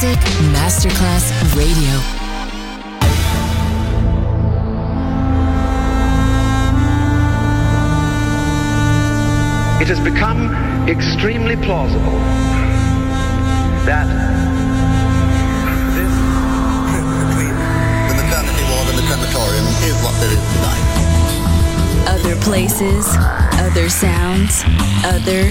Music Masterclass Radio. It has become extremely plausible that this The maternity ward and the crematorium is what there is tonight. Other places, other sounds, other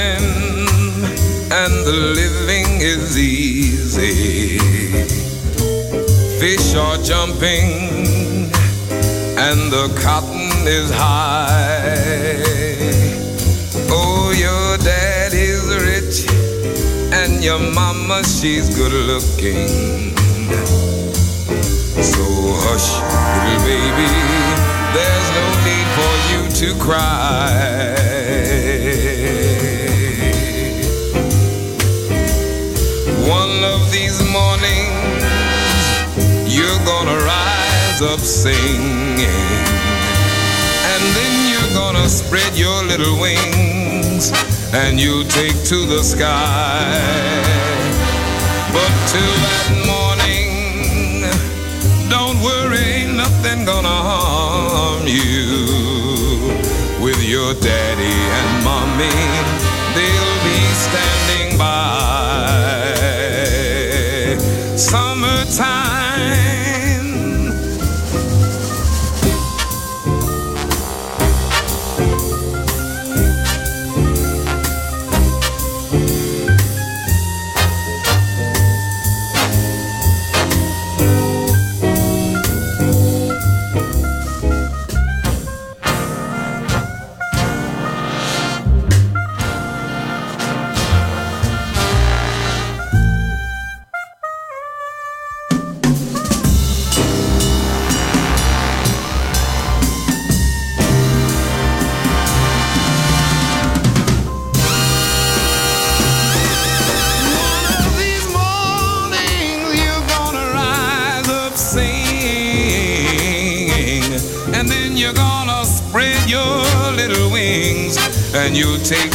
is easy. Fish are jumping and the cotton is high. Oh, your daddy's rich and your mama, she's good looking. So hush, little baby, there's no need for you to cry. Up singing, and then you're gonna spread your little wings, and you'll take to the sky. But till that morning, don't worry, nothing gonna harm you. With your daddy and mommy, they'll be standing by.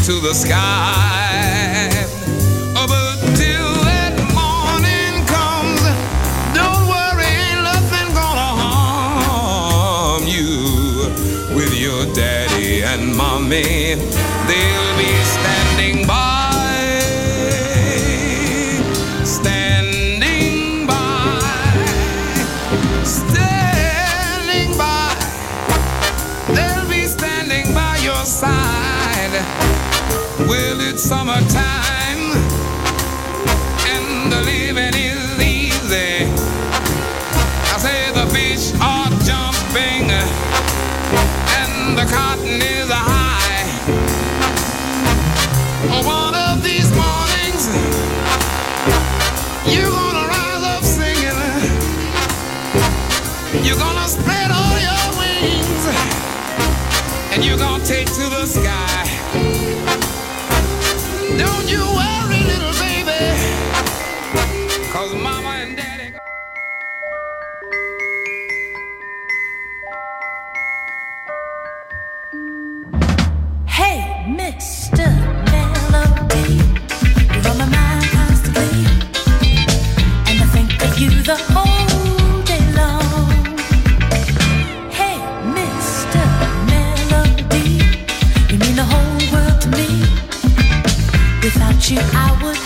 To the sky. You're gonna spread all your wings, and you're gonna take to the sky. Don't you worry, you, I would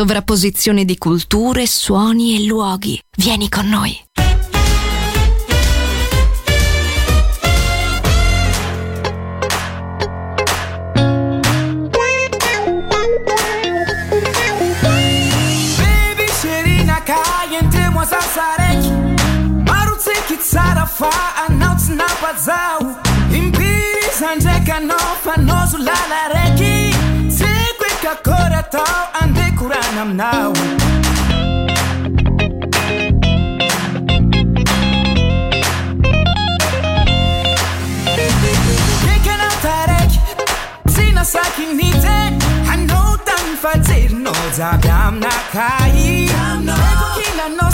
sovrapposizione di culture, suoni e luoghi. Vieni con noi. sarafà anaotsina pazaho impiry zandraiky anao fanaozo lala raiky tsy koekakôra atao tsiko ekakory atao andeha korana aminao ekanao taraiky tsy nasaky nite anao tany fajerinao jaby aminakay eko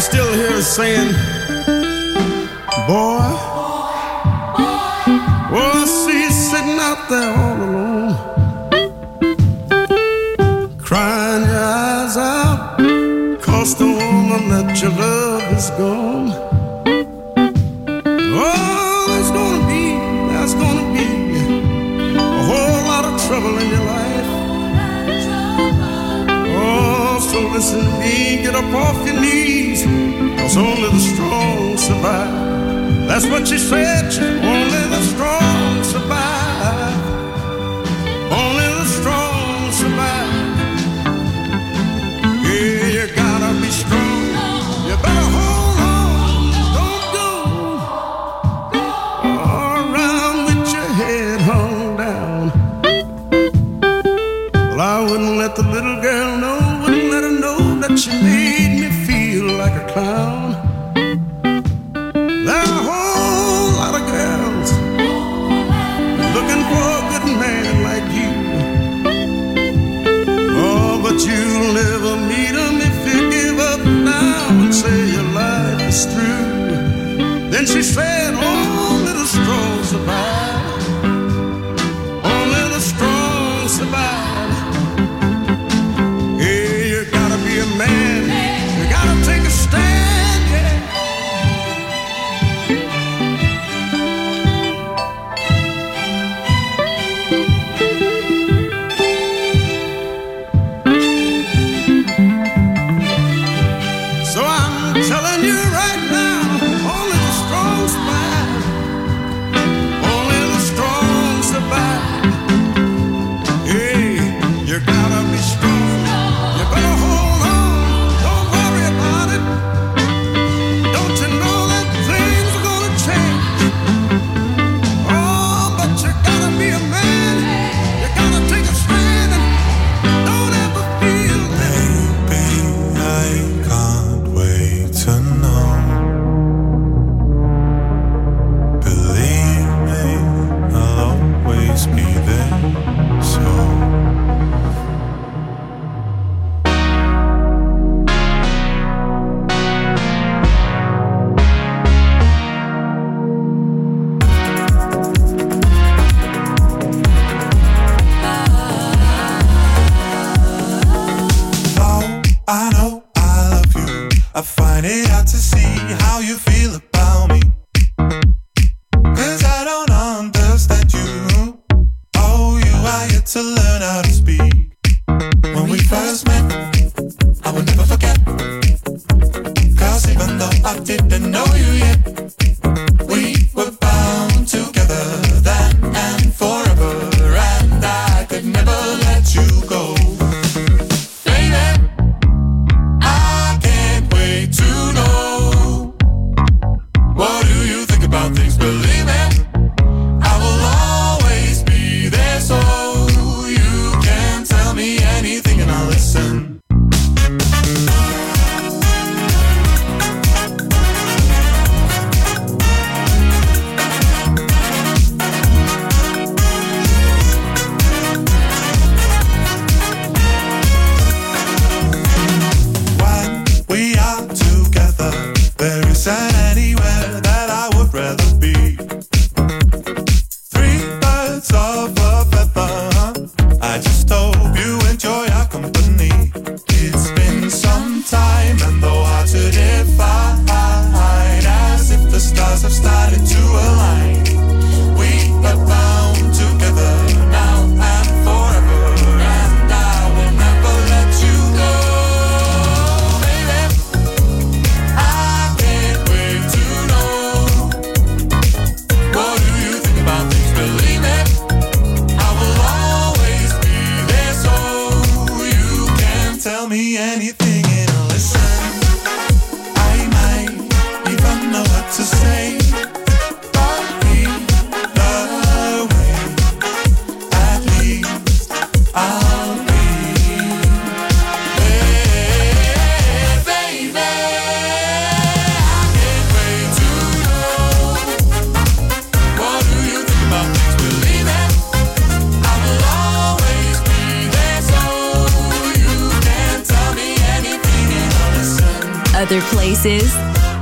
I'm still here saying, boy, well, I see you sitting out there all alone, crying your eyes out, cause the woman that you love is gone. Oh, there's gonna be, there's gonna be a whole lot of trouble in your life. Oh, so listen to me, get up off your knees. Cause only the strong survive. That's what she said, she only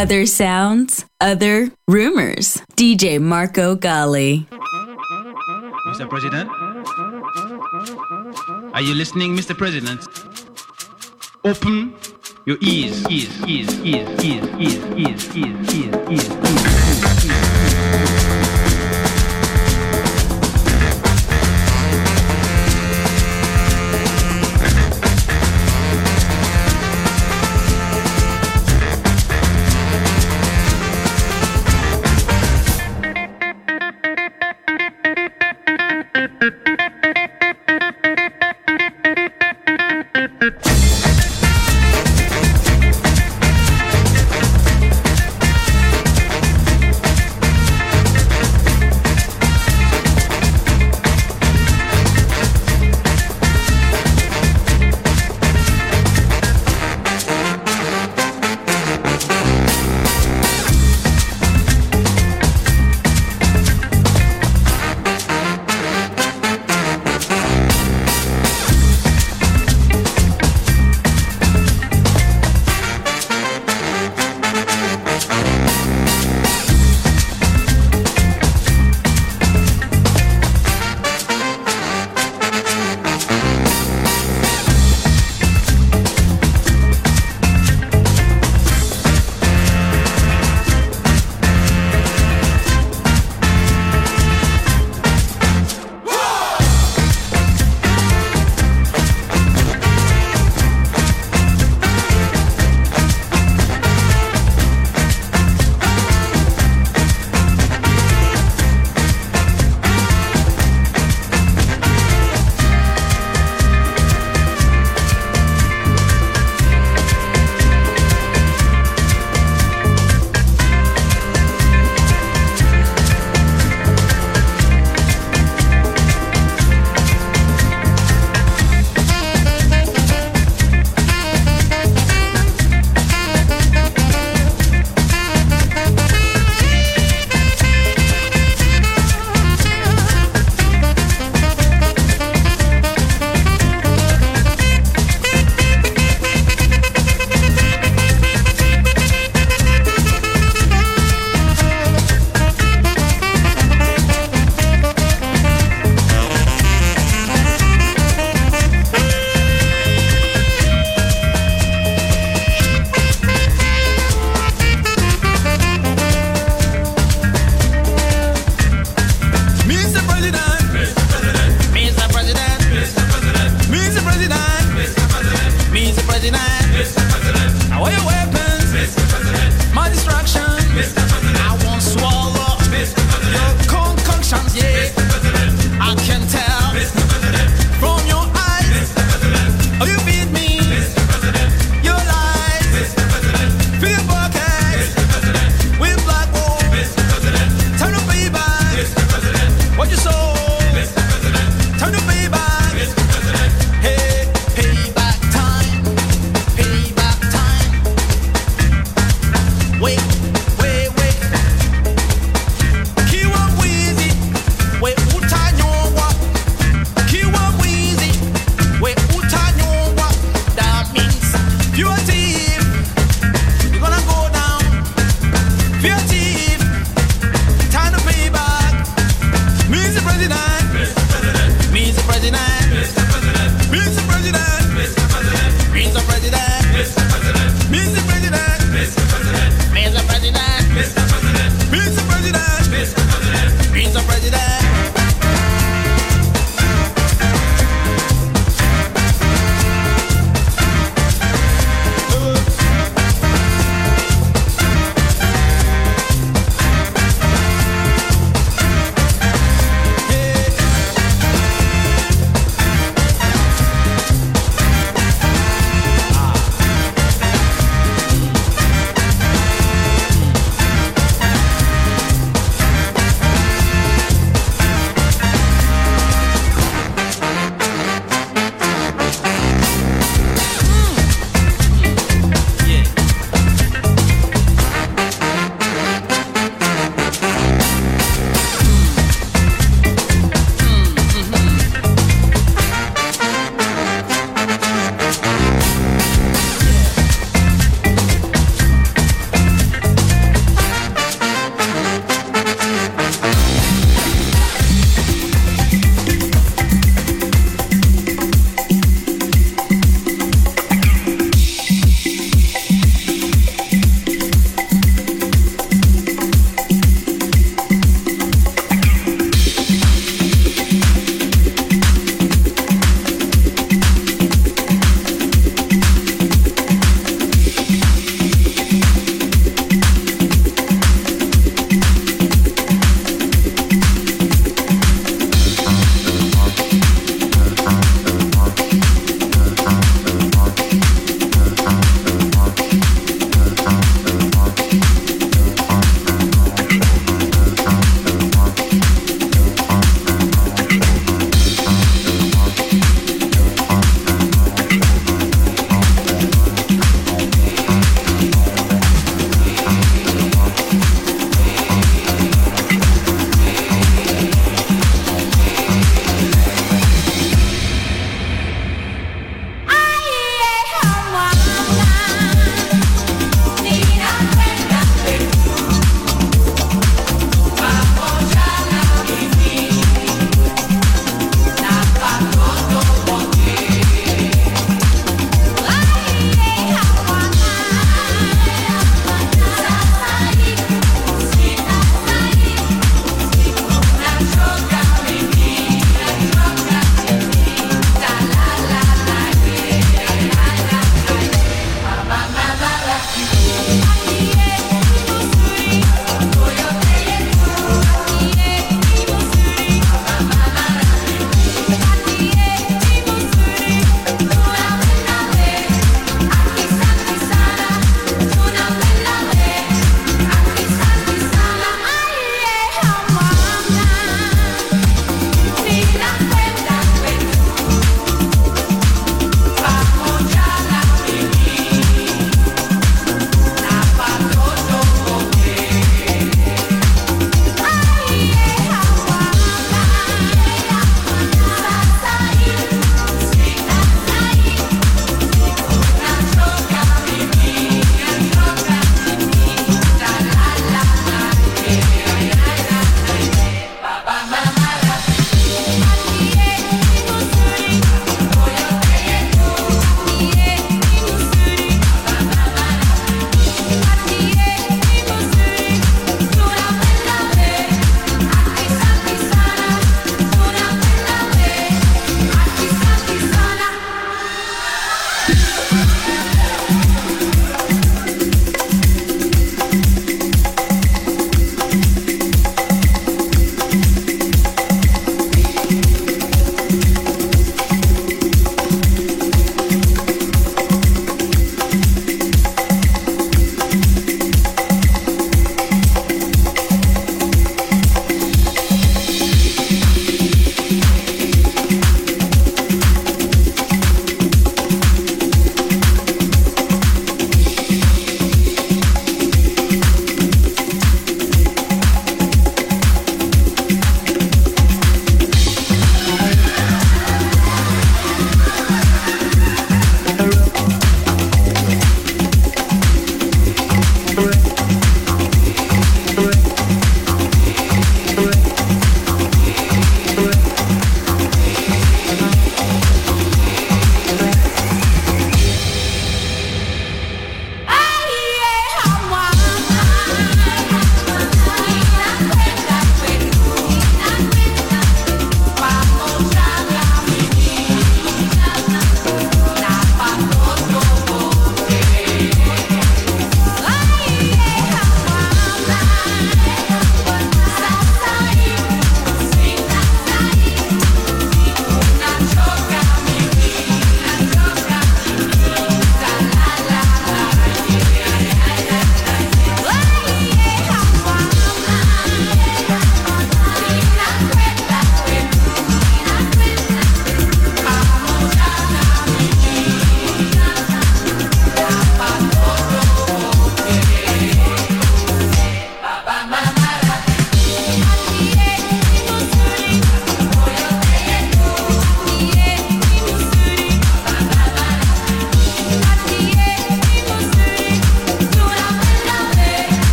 Other sounds, other rumors. DJ Marco Gally. Mr. President? Are you listening, Mr. President? Open your ears, ears, ears, ears, ears, ears, ears, ears, ears, ears. ears.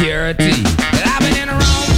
Security. I've been in the wrong